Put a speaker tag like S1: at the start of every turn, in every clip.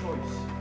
S1: Choice.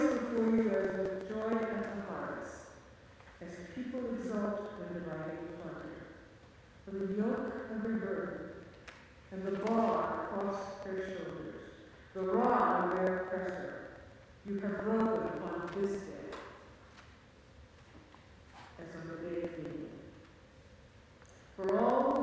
S2: rejoice before you as with joy and hearts. as people exult in the divine plunder. For the yoke of their burden, and the bar across their shoulders, the rod of their oppressor, you have broken on this day, as on the day of Gideon. For all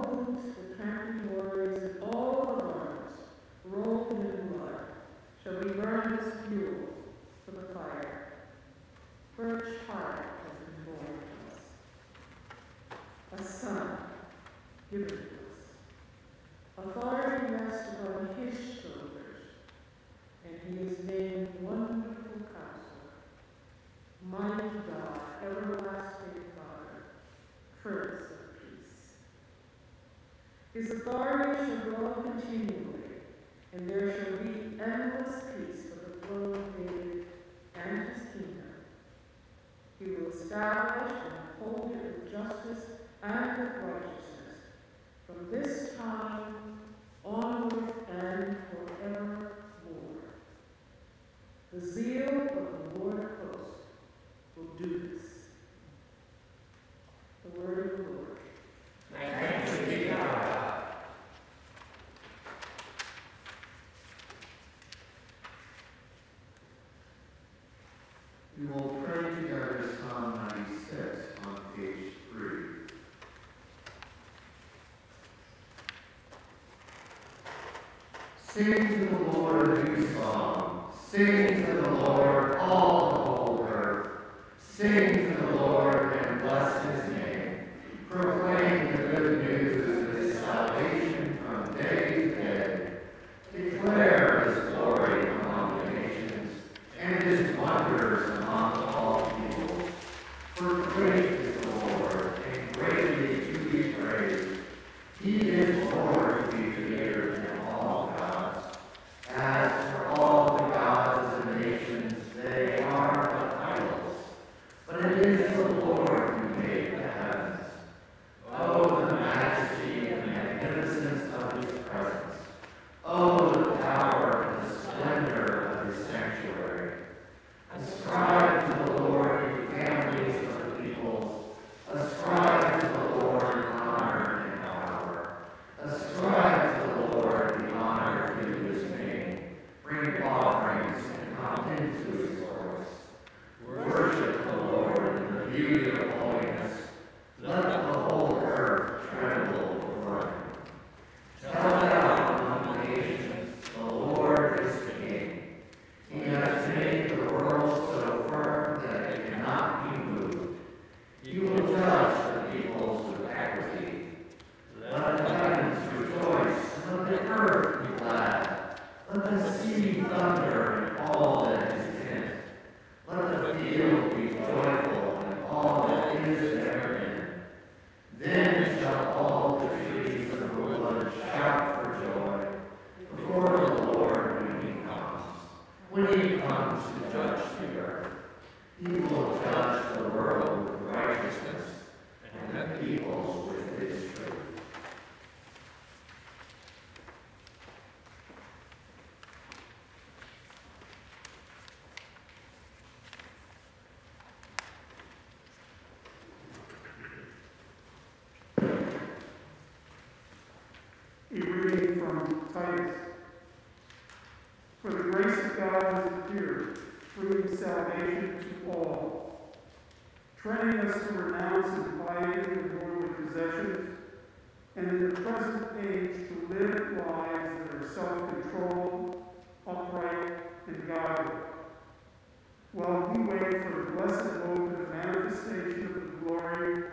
S2: His authority shall grow continually, and there shall be endless peace for the throne of David and his kingdom. He will establish and uphold it with justice and with righteousness from this time
S1: Sing to the Lord a new song. Sing is the Lord. Comes to judge the earth, he will judge the world with righteousness and the peoples with his truth.
S3: A reading from Titus. For the grace of God has appeared, bringing salvation to all, training us to renounce and impiety and worldly possessions, and in the present age to live lives that are self-controlled, upright, and godly. While we wait for the blessed hope and the manifestation of the glory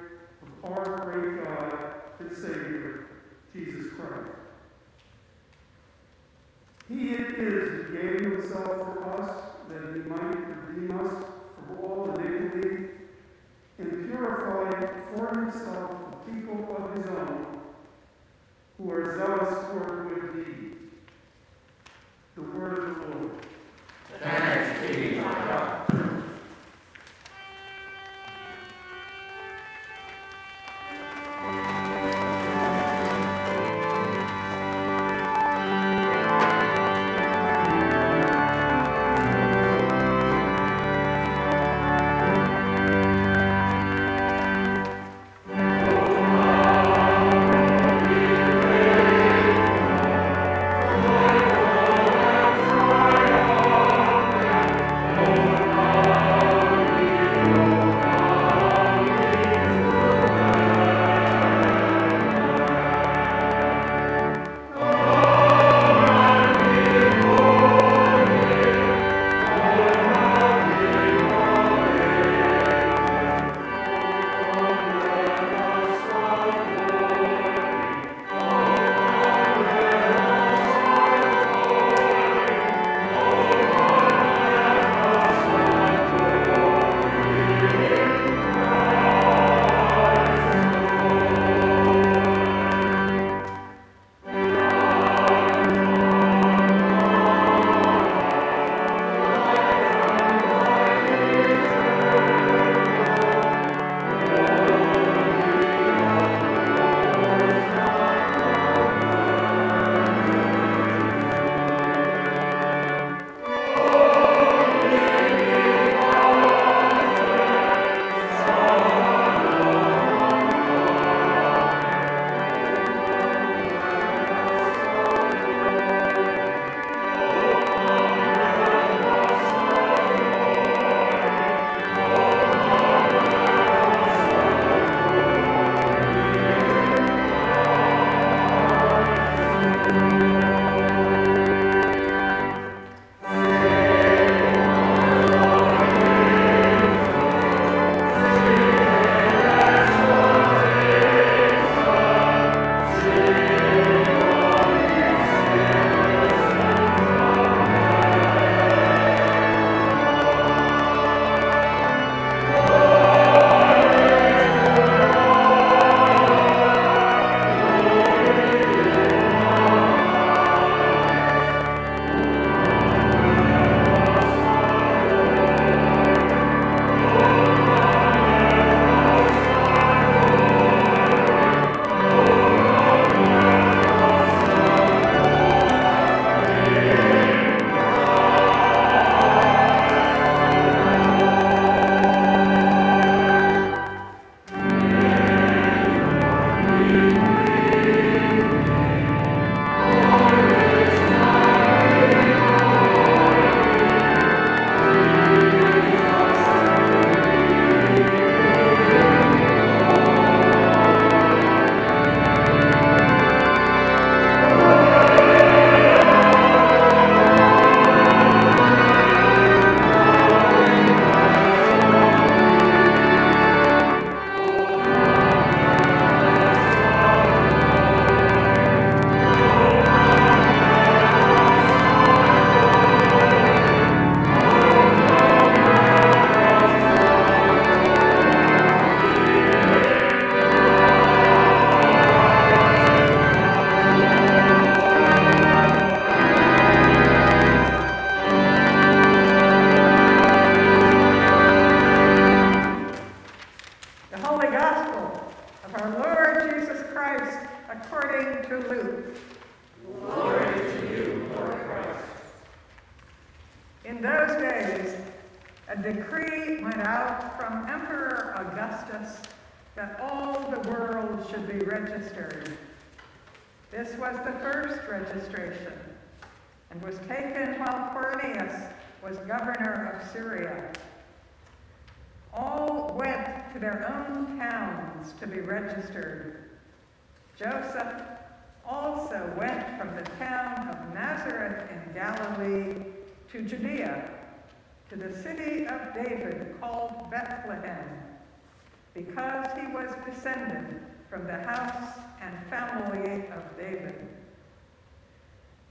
S3: of our great God and Savior, Jesus Christ. He it is who gave himself for us that he might redeem us from all iniquity and purify for himself a people of his own who are zealous for
S4: Galilee to Judea, to the city of David called Bethlehem, because he was descended from the house and family of David.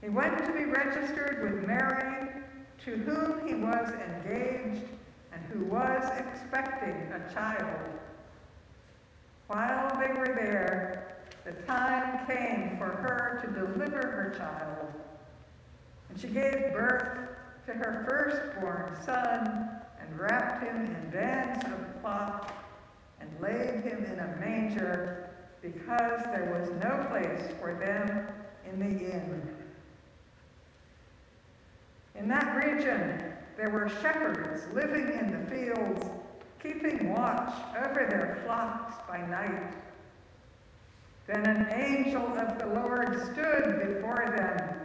S4: He went to be registered with Mary, to whom he was engaged and who was expecting a child. While they were there, the time came for her to deliver her child. And she gave birth to her firstborn son and wrapped him in bands of cloth and laid him in a manger because there was no place for them in the inn. In that region, there were shepherds living in the fields, keeping watch over their flocks by night. Then an angel of the Lord stood before them,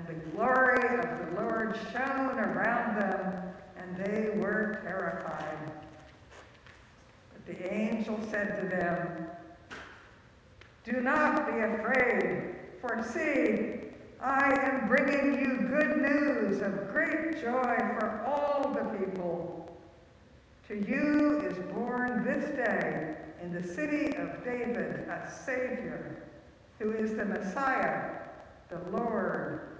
S4: and the glory of the Lord shone around them, and they were terrified. But the angel said to them, Do not be afraid, for see, I am bringing you good news of great joy for all the people. To you is born this day in the city of David a Savior, who is the Messiah, the Lord.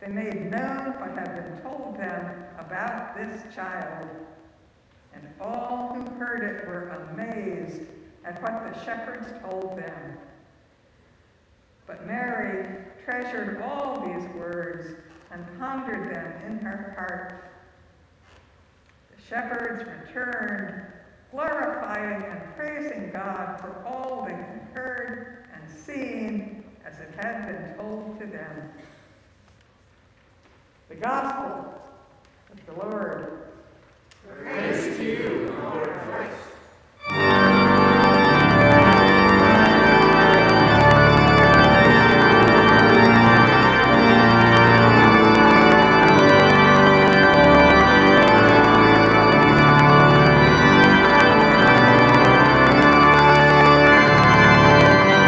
S4: they made known what had been told them about this child. And all who heard it were amazed at what the shepherds told them. But Mary treasured all these words and pondered them in her heart. The shepherds returned, glorifying and praising God for all they had heard and seen as it had been told to them. The gospel of the Lord.
S5: Praise to you, Lord Christ.